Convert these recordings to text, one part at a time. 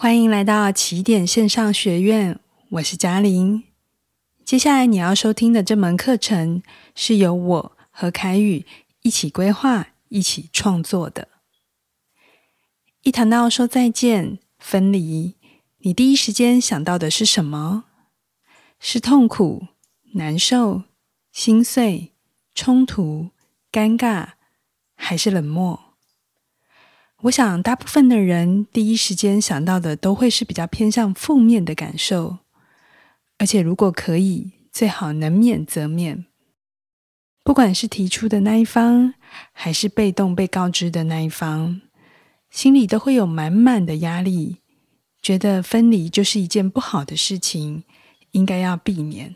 欢迎来到起点线上学院，我是嘉玲。接下来你要收听的这门课程是由我和凯宇一起规划、一起创作的。一谈到说再见、分离，你第一时间想到的是什么？是痛苦、难受、心碎、冲突、尴尬，还是冷漠？我想，大部分的人第一时间想到的都会是比较偏向负面的感受，而且如果可以，最好能免则免。不管是提出的那一方，还是被动被告知的那一方，心里都会有满满的压力，觉得分离就是一件不好的事情，应该要避免。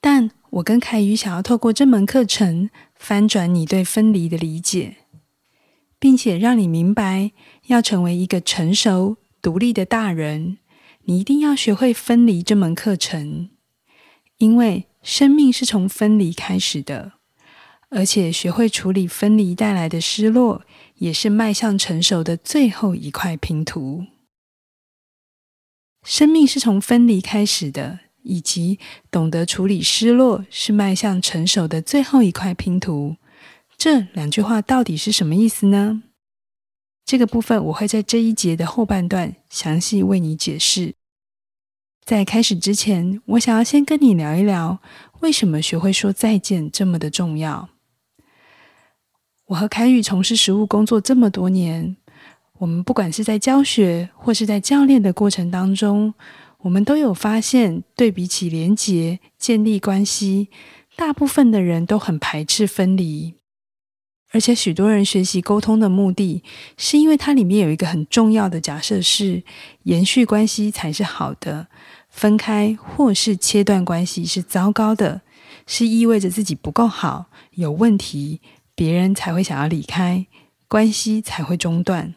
但我跟凯宇想要透过这门课程，翻转你对分离的理解。并且让你明白，要成为一个成熟、独立的大人，你一定要学会分离这门课程。因为生命是从分离开始的，而且学会处理分离带来的失落，也是迈向成熟的最后一块拼图。生命是从分离开始的，以及懂得处理失落，是迈向成熟的最后一块拼图。这两句话到底是什么意思呢？这个部分我会在这一节的后半段详细为你解释。在开始之前，我想要先跟你聊一聊，为什么学会说再见这么的重要。我和凯宇从事实务工作这么多年，我们不管是在教学或是在教练的过程当中，我们都有发现，对比起连结、建立关系，大部分的人都很排斥分离。而且许多人学习沟通的目的，是因为它里面有一个很重要的假设是延续关系才是好的，分开或是切断关系是糟糕的，是意味着自己不够好，有问题，别人才会想要离开，关系才会中断。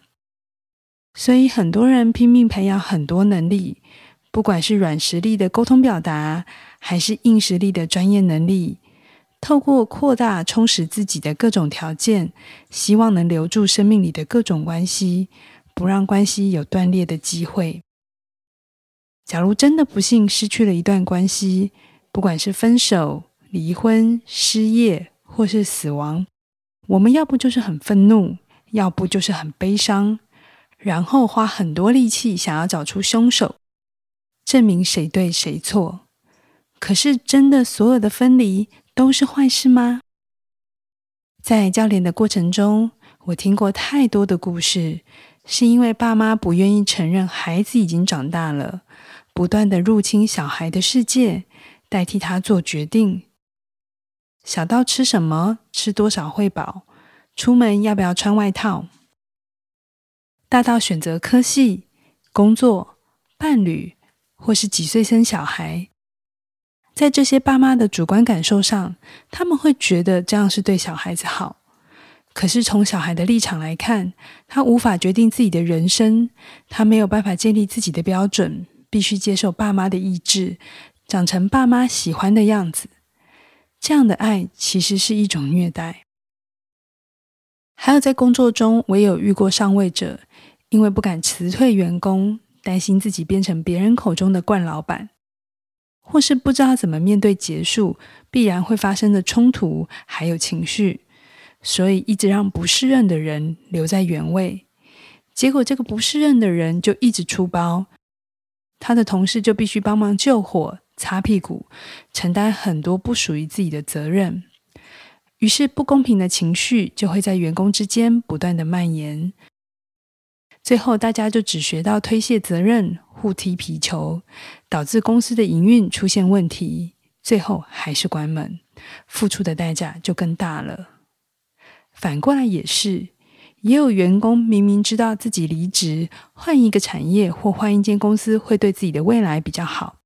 所以很多人拼命培养很多能力，不管是软实力的沟通表达，还是硬实力的专业能力。透过扩大、充实自己的各种条件，希望能留住生命里的各种关系，不让关系有断裂的机会。假如真的不幸失去了一段关系，不管是分手、离婚、失业或是死亡，我们要不就是很愤怒，要不就是很悲伤，然后花很多力气想要找出凶手，证明谁对谁错。可是，真的所有的分离，都是坏事吗？在教练的过程中，我听过太多的故事，是因为爸妈不愿意承认孩子已经长大了，不断的入侵小孩的世界，代替他做决定。小到吃什么、吃多少会饱，出门要不要穿外套，大到选择科系、工作、伴侣，或是几岁生小孩。在这些爸妈的主观感受上，他们会觉得这样是对小孩子好。可是从小孩的立场来看，他无法决定自己的人生，他没有办法建立自己的标准，必须接受爸妈的意志，长成爸妈喜欢的样子。这样的爱其实是一种虐待。还有在工作中，我也有遇过上位者，因为不敢辞退员工，担心自己变成别人口中的惯老板。或是不知道怎么面对结束必然会发生的冲突，还有情绪，所以一直让不适任的人留在原位。结果这个不适任的人就一直出包，他的同事就必须帮忙救火、擦屁股，承担很多不属于自己的责任。于是不公平的情绪就会在员工之间不断的蔓延。最后大家就只学到推卸责任。互踢皮球，导致公司的营运出现问题，最后还是关门，付出的代价就更大了。反过来也是，也有员工明明知道自己离职，换一个产业或换一间公司会对自己的未来比较好，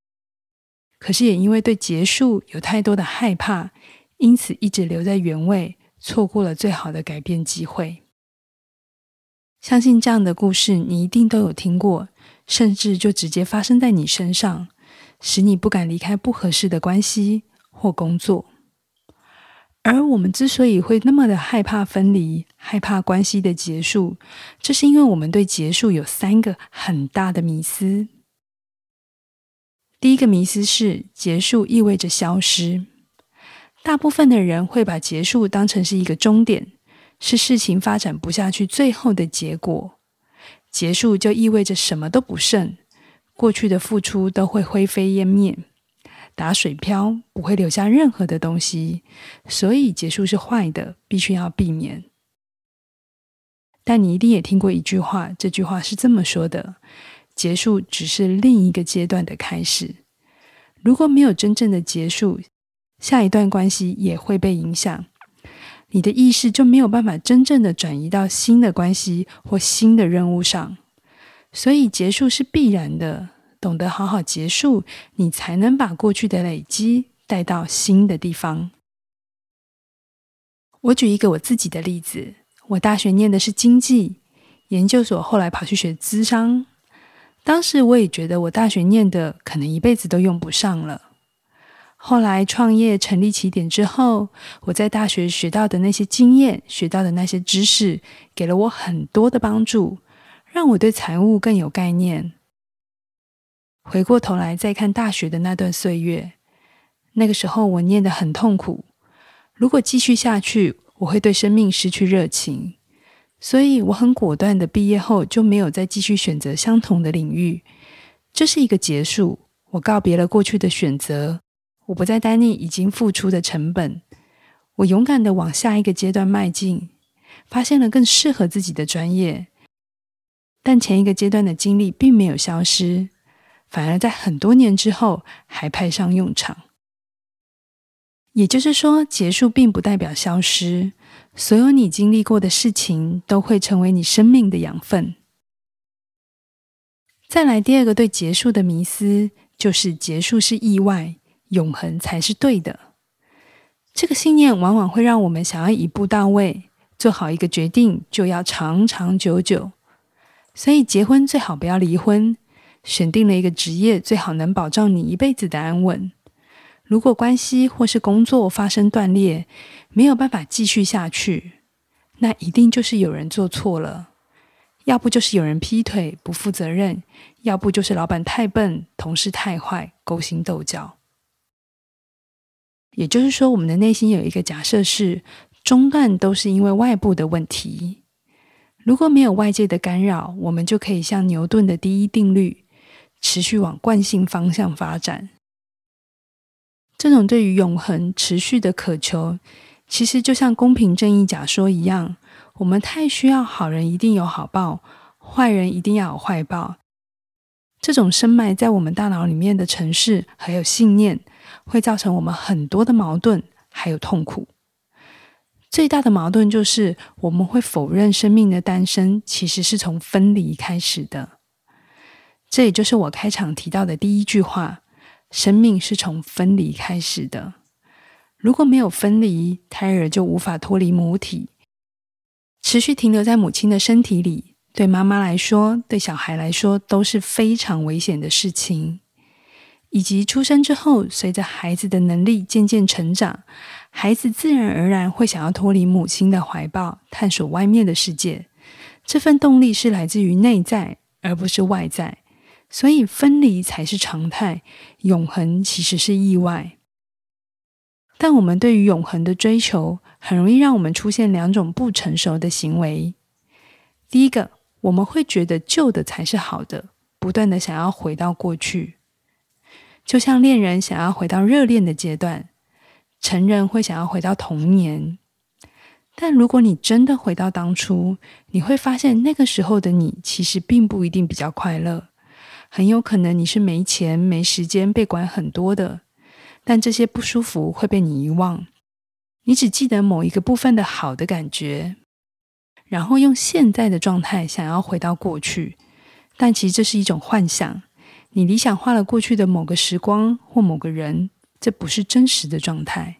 可是也因为对结束有太多的害怕，因此一直留在原位，错过了最好的改变机会。相信这样的故事你一定都有听过。甚至就直接发生在你身上，使你不敢离开不合适的关系或工作。而我们之所以会那么的害怕分离，害怕关系的结束，这是因为我们对结束有三个很大的迷思。第一个迷思是结束意味着消失，大部分的人会把结束当成是一个终点，是事情发展不下去最后的结果。结束就意味着什么都不剩，过去的付出都会灰飞烟灭。打水漂不会留下任何的东西，所以结束是坏的，必须要避免。但你一定也听过一句话，这句话是这么说的：结束只是另一个阶段的开始。如果没有真正的结束，下一段关系也会被影响，你的意识就没有办法真正的转移到新的关系或新的任务上。所以结束是必然的。懂得好好结束，你才能把过去的累积带到新的地方。我举一个我自己的例子：我大学念的是经济，研究所后来跑去学咨商。当时我也觉得我大学念的可能一辈子都用不上了。后来创业成立起点之后，我在大学学到的那些经验、学到的那些知识，给了我很多的帮助，让我对财务更有概念。回过头来再看大学的那段岁月，那个时候我念得很痛苦。如果继续下去，我会对生命失去热情，所以我很果断的毕业后就没有再继续选择相同的领域。这是一个结束，我告别了过去的选择，我不再担念已经付出的成本，我勇敢的往下一个阶段迈进，发现了更适合自己的专业。但前一个阶段的经历并没有消失。反而在很多年之后还派上用场。也就是说，结束并不代表消失，所有你经历过的事情都会成为你生命的养分。再来第二个对结束的迷思，就是结束是意外，永恒才是对的。这个信念往往会让我们想要一步到位，做好一个决定就要长长久久，所以结婚最好不要离婚。选定了一个职业，最好能保障你一辈子的安稳。如果关系或是工作发生断裂，没有办法继续下去，那一定就是有人做错了，要不就是有人劈腿不负责任，要不就是老板太笨，同事太坏，勾心斗角。也就是说，我们的内心有一个假设是，中断都是因为外部的问题。如果没有外界的干扰，我们就可以像牛顿的第一定律。持续往惯性方向发展，这种对于永恒持续的渴求，其实就像公平正义假说一样，我们太需要好人一定有好报，坏人一定要有坏报。这种深埋在我们大脑里面的城市还有信念，会造成我们很多的矛盾还有痛苦。最大的矛盾就是我们会否认生命的诞生其实是从分离开始的。这也就是我开场提到的第一句话：生命是从分离开始的。如果没有分离，胎儿就无法脱离母体，持续停留在母亲的身体里。对妈妈来说，对小孩来说都是非常危险的事情。以及出生之后，随着孩子的能力渐渐成长，孩子自然而然会想要脱离母亲的怀抱，探索外面的世界。这份动力是来自于内在，而不是外在。所以分离才是常态，永恒其实是意外。但我们对于永恒的追求，很容易让我们出现两种不成熟的行为。第一个，我们会觉得旧的才是好的，不断的想要回到过去，就像恋人想要回到热恋的阶段，成人会想要回到童年。但如果你真的回到当初，你会发现那个时候的你，其实并不一定比较快乐。很有可能你是没钱、没时间、被管很多的，但这些不舒服会被你遗忘，你只记得某一个部分的好的感觉，然后用现在的状态想要回到过去，但其实这是一种幻想，你理想化了过去的某个时光或某个人，这不是真实的状态。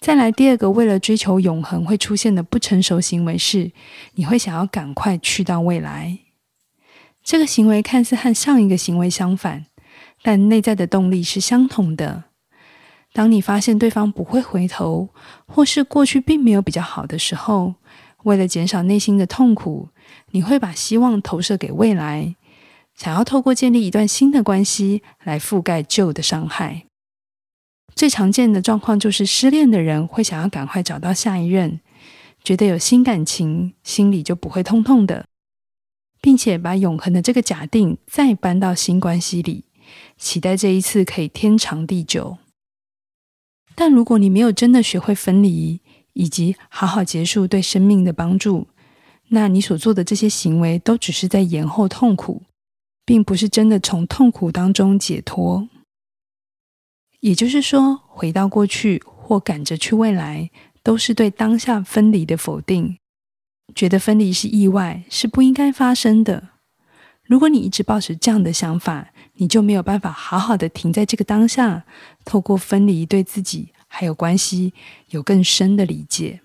再来第二个，为了追求永恒会出现的不成熟行为是，你会想要赶快去到未来。这个行为看似和上一个行为相反，但内在的动力是相同的。当你发现对方不会回头，或是过去并没有比较好的时候，为了减少内心的痛苦，你会把希望投射给未来，想要透过建立一段新的关系来覆盖旧的伤害。最常见的状况就是失恋的人会想要赶快找到下一任，觉得有新感情，心里就不会痛痛的，并且把永恒的这个假定再搬到新关系里，期待这一次可以天长地久。但如果你没有真的学会分离，以及好好结束对生命的帮助，那你所做的这些行为都只是在延后痛苦，并不是真的从痛苦当中解脱。也就是说，回到过去或赶着去未来，都是对当下分离的否定，觉得分离是意外，是不应该发生的。如果你一直抱持这样的想法，你就没有办法好好的停在这个当下，透过分离对自己还有关系有更深的理解。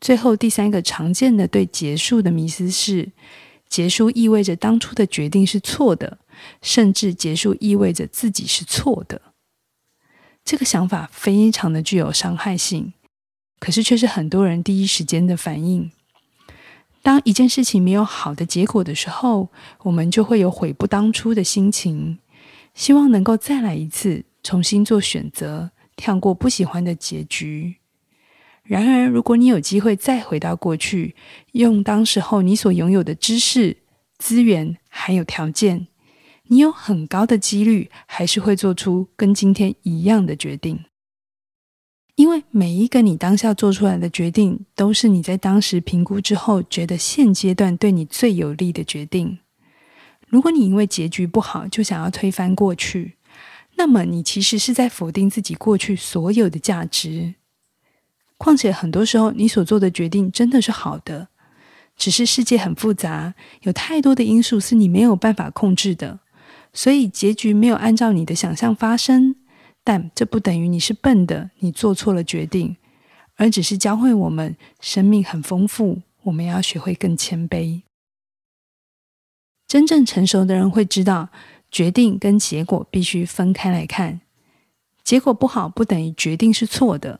最后第三个常见的对结束的迷思是，结束意味着当初的决定是错的，甚至结束意味着自己是错的。这个想法非常的具有伤害性，可是却是很多人第一时间的反应。当一件事情没有好的结果的时候，我们就会有悔不当初的心情，希望能够再来一次，重新做选择，跳过不喜欢的结局。然而，如果你有机会再回到过去，用当时候你所拥有的知识、资源还有条件，你有很高的几率还是会做出跟今天一样的决定。因为每一个你当下做出来的决定，都是你在当时评估之后觉得现阶段对你最有利的决定。如果你因为结局不好就想要推翻过去，那么你其实是在否定自己过去所有的价值。况且很多时候你所做的决定真的是好的，只是世界很复杂，有太多的因素是你没有办法控制的，所以结局没有按照你的想象发生。但这不等于你是笨的，你做错了决定，而只是教会我们生命很丰富，我们要学会更谦卑。真正成熟的人会知道，决定跟结果必须分开来看。结果不好不等于决定是错的，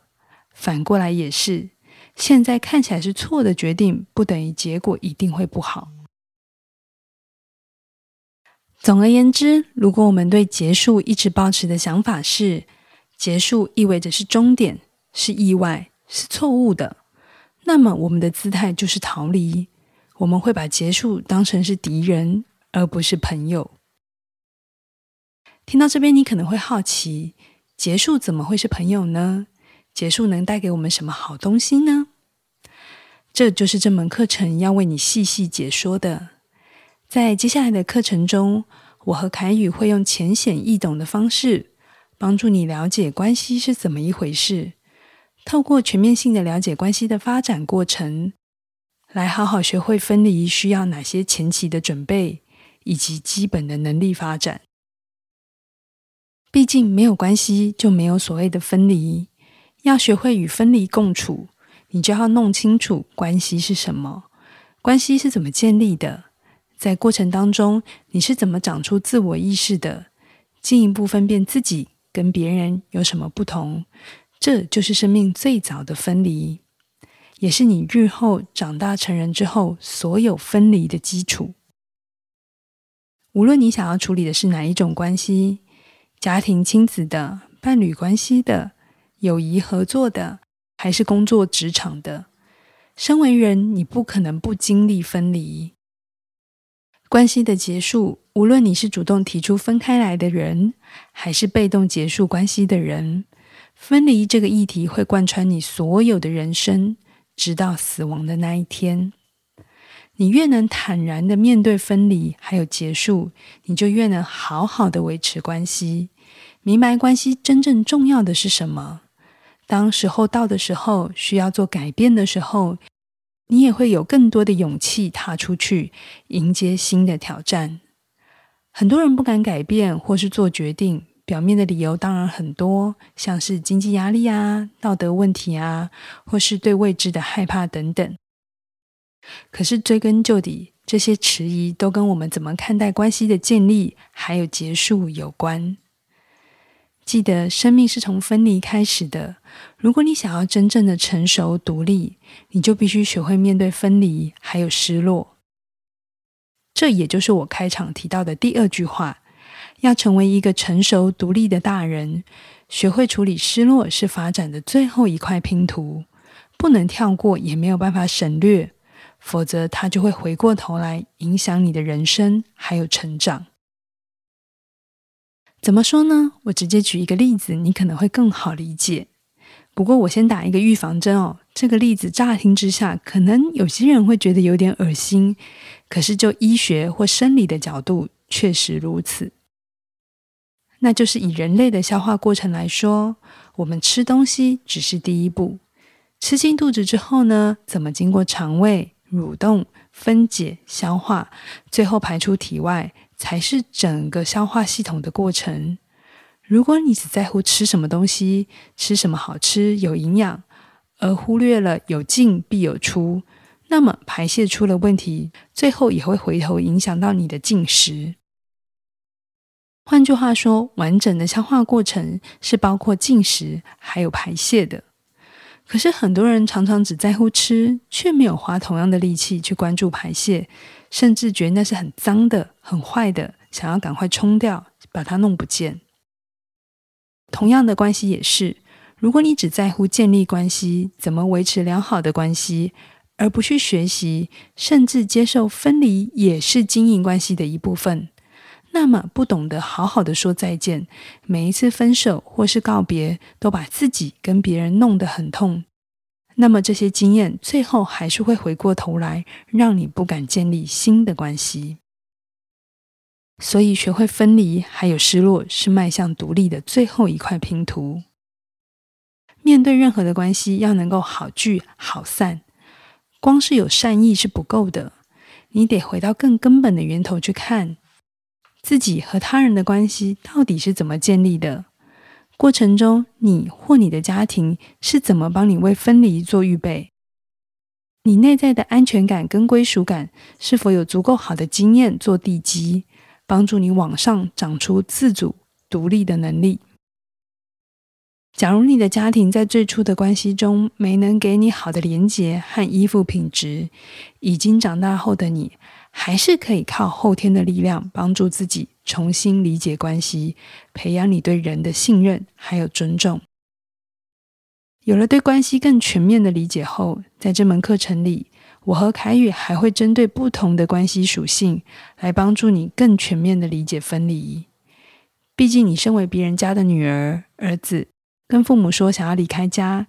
反过来也是。现在看起来是错的决定，不等于结果一定会不好。总而言之，如果我们对结束一直抱持的想法是结束意味着是终点、是意外、是错误的，那么我们的姿态就是逃离。我们会把结束当成是敌人，而不是朋友。听到这边，你可能会好奇：结束怎么会是朋友呢？结束能带给我们什么好东西呢？这就是这门课程要为你细细解说的。在接下来的课程中，我和凯宇会用浅显易懂的方式，帮助你了解关系是怎么一回事。透过全面性的了解关系的发展过程，来好好学会分离需要哪些前期的准备，以及基本的能力发展。毕竟没有关系就没有所谓的分离，要学会与分离共处，你就要弄清楚关系是什么，关系是怎么建立的。在过程当中，你是怎么长出自我意识的？进一步分辨自己跟别人有什么不同，这就是生命最早的分离，也是你日后长大成人之后所有分离的基础。无论你想要处理的是哪一种关系，家庭、亲子的、伴侣关系的、友谊合作的，还是工作职场的，身为人，你不可能不经历分离。关系的结束，无论你是主动提出分开来的人，还是被动结束关系的人，分离这个议题会贯穿你所有的人生，直到死亡的那一天。你越能坦然的面对分离还有结束，你就越能好好的维持关系，明白关系真正重要的是什么。当时候到的时候，需要做改变的时候，你也会有更多的勇气踏出去，迎接新的挑战。很多人不敢改变或是做决定，表面的理由当然很多，像是经济压力啊、道德问题啊，或是对未知的害怕等等。可是追根究底，这些迟疑都跟我们怎么看待关系的建立还有结束有关。记得生命是从分离开始的。如果你想要真正的成熟独立，你就必须学会面对分离，还有失落。这也就是我开场提到的第二句话：要成为一个成熟独立的大人，学会处理失落是发展的最后一块拼图，不能跳过，也没有办法省略，否则它就会回过头来影响你的人生还有成长。怎么说呢？我直接举一个例子，你可能会更好理解。不过我先打一个预防针哦。这个例子乍听之下，可能有些人会觉得有点恶心，可是就医学或生理的角度，确实如此。那就是以人类的消化过程来说，我们吃东西只是第一步，吃进肚子之后呢，怎么经过肠胃蠕动、分解、消化，最后排出体外。才是整个消化系统的过程。如果你只在乎吃什么东西，吃什么好吃有营养，而忽略了有进必有出，那么排泄出了问题，最后也会回头影响到你的进食。换句话说，完整的消化过程是包括进食还有排泄的。可是很多人常常只在乎吃，却没有花同样的力气去关注排泄。甚至觉得那是很脏的、很坏的，想要赶快冲掉，把它弄不见。同样的关系也是，如果你只在乎建立关系，怎么维持良好的关系，而不去学习，甚至接受分离也是经营关系的一部分，那么不懂得好好的说再见，每一次分手或是告别，都把自己跟别人弄得很痛。那么这些经验最后还是会回过头来，让你不敢建立新的关系。所以，学会分离还有失落，是迈向独立的最后一块拼图。面对任何的关系，要能够好聚好散，光是有善意是不够的，你得回到更根本的源头去看，自己和他人的关系到底是怎么建立的。过程中，你或你的家庭是怎么帮你为分离做预备？你内在的安全感跟归属感是否有足够好的经验做地基，帮助你往上长出自主独立的能力？假如你的家庭在最初的关系中没能给你好的连结和依附品质，已经长大后的你，还是可以靠后天的力量帮助自己。重新理解关系，培养你对人的信任还有尊重。有了对关系更全面的理解后，在这门课程里，我和凯宇还会针对不同的关系属性来帮助你更全面的理解分离。毕竟，你身为别人家的女儿、儿子，跟父母说想要离开家，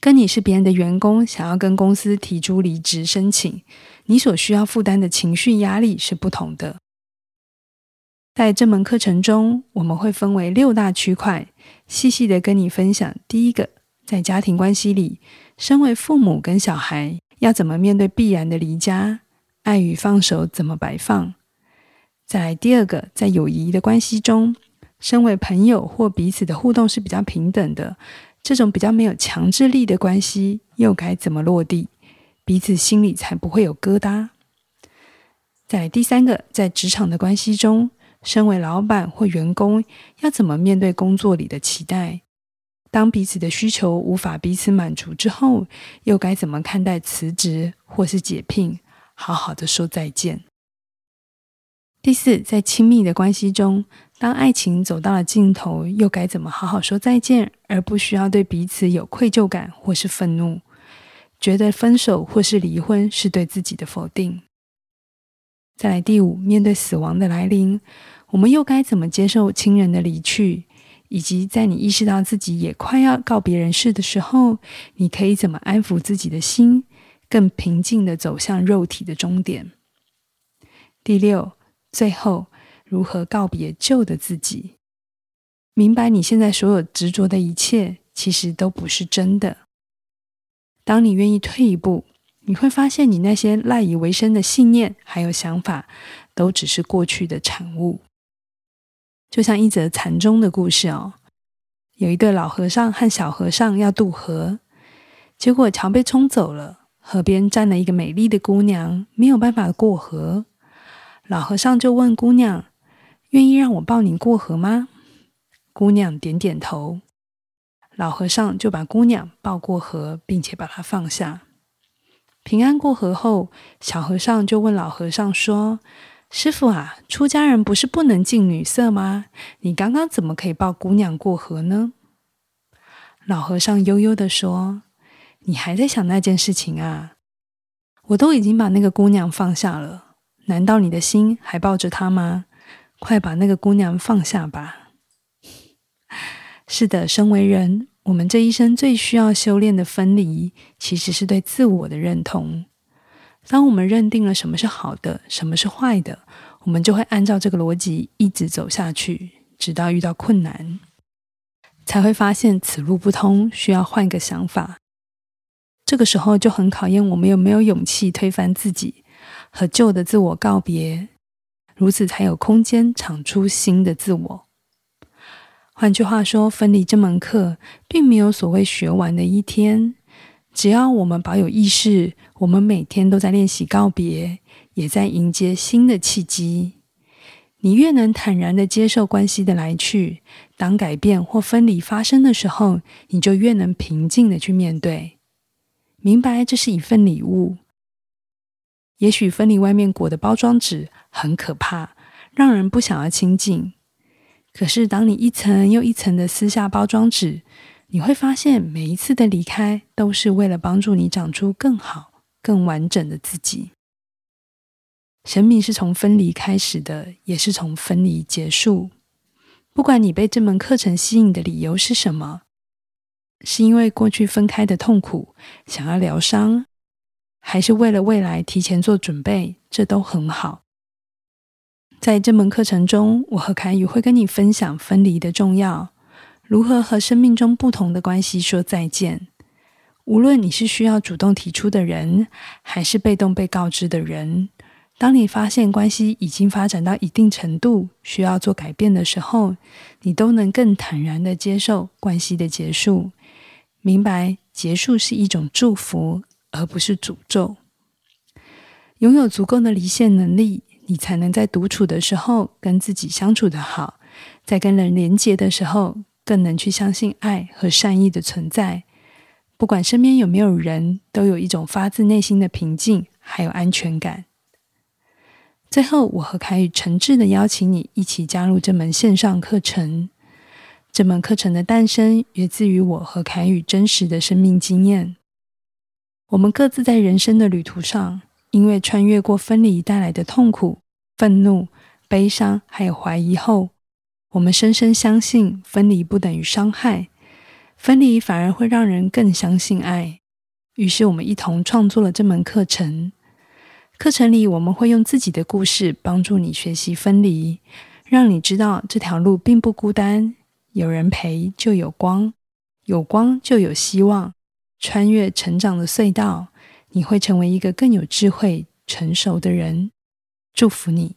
跟你是别人的员工，想要跟公司提出离职申请，你所需要负担的情绪压力是不同的。在这门课程中，我们会分为六大区块，细细的跟你分享。第一个，在家庭关系里，身为父母跟小孩要怎么面对必然的离家，爱与放手怎么摆放。再来第二个，在友谊的关系中，身为朋友或彼此的互动是比较平等的，这种比较没有强制力的关系又该怎么落地，彼此心里才不会有疙瘩。在第三个，在职场的关系中。身为老板或员工，要怎么面对工作里的期待？当彼此的需求无法彼此满足之后，又该怎么看待辞职或是解聘？好好的说再见。第四，在亲密的关系中，当爱情走到了尽头，又该怎么好好说再见，而不需要对彼此有愧疚感或是愤怒，觉得分手或是离婚是对自己的否定？再来第五，面对死亡的来临。我们又该怎么接受亲人的离去？以及在你意识到自己也快要告别人世的时候，你可以怎么安抚自己的心，更平静地走向肉体的终点？第六，最后如何告别旧的自己？明白你现在所有执着的一切，其实都不是真的。当你愿意退一步，你会发现你那些赖以为生的信念还有想法，都只是过去的产物。就像一则禅宗的故事哦，有一对老和尚和小和尚要渡河，结果桥被冲走了，河边站了一个美丽的姑娘，没有办法过河。老和尚就问姑娘：“愿意让我抱你过河吗？”姑娘点点头，老和尚就把姑娘抱过河，并且把她放下。平安过河后，小和尚就问老和尚说：“师傅啊，出家人不是不能近女色吗？你刚刚怎么可以抱姑娘过河呢？”老和尚悠悠地说：“你还在想那件事情啊？我都已经把那个姑娘放下了，难道你的心还抱着她吗？快把那个姑娘放下吧。”是的，身为人，我们这一生最需要修炼的分离，其实是对自我的认同。当我们认定了什么是好的，什么是坏的，我们就会按照这个逻辑一直走下去，直到遇到困难，才会发现此路不通，需要换个想法。这个时候就很考验我们有没有勇气推翻自己，和旧的自我告别，如此才有空间长出新的自我。换句话说，分离这门课并没有所谓学完的一天。只要我们保有意识，我们每天都在练习告别，也在迎接新的契机。你越能坦然地接受关系的来去，当改变或分离发生的时候，你就越能平静地去面对，明白这是一份礼物。也许分离外面裹的包装纸很可怕，让人不想要亲近。可是，当你一层又一层的撕下包装纸，你会发现，每一次的离开都是为了帮助你长出更好、更完整的自己。生命是从分离开始的，也是从分离结束。不管你被这门课程吸引的理由是什么，是因为过去分开的痛苦，想要疗伤，还是为了未来提前做准备，这都很好。在这门课程中，我和凯宇会跟你分享分离的重要，如何和生命中不同的关系说再见。无论你是需要主动提出的人，还是被动被告知的人，当你发现关系已经发展到一定程度，需要做改变的时候，你都能更坦然的接受关系的结束，明白结束是一种祝福，而不是诅咒。拥有足够的离线能力。你才能在独处的时候跟自己相处得好，在跟人连结的时候，更能去相信爱和善意的存在。不管身边有没有人，都有一种发自内心的平静，还有安全感。最后，我和凯宇诚挚的邀请你一起加入这门线上课程。这门课程的诞生源自于我和凯宇真实的生命经验。我们各自在人生的旅途上。因为穿越过分离带来的痛苦、愤怒、悲伤，还有怀疑后，我们深深相信分离不等于伤害，分离反而会让人更相信爱。于是，我们一同创作了这门课程。课程里，我们会用自己的故事帮助你学习分离，让你知道这条路并不孤单，有人陪就有光，有光就有希望，穿越成长的隧道。你会成为一个更有智慧、成熟的人。祝福你。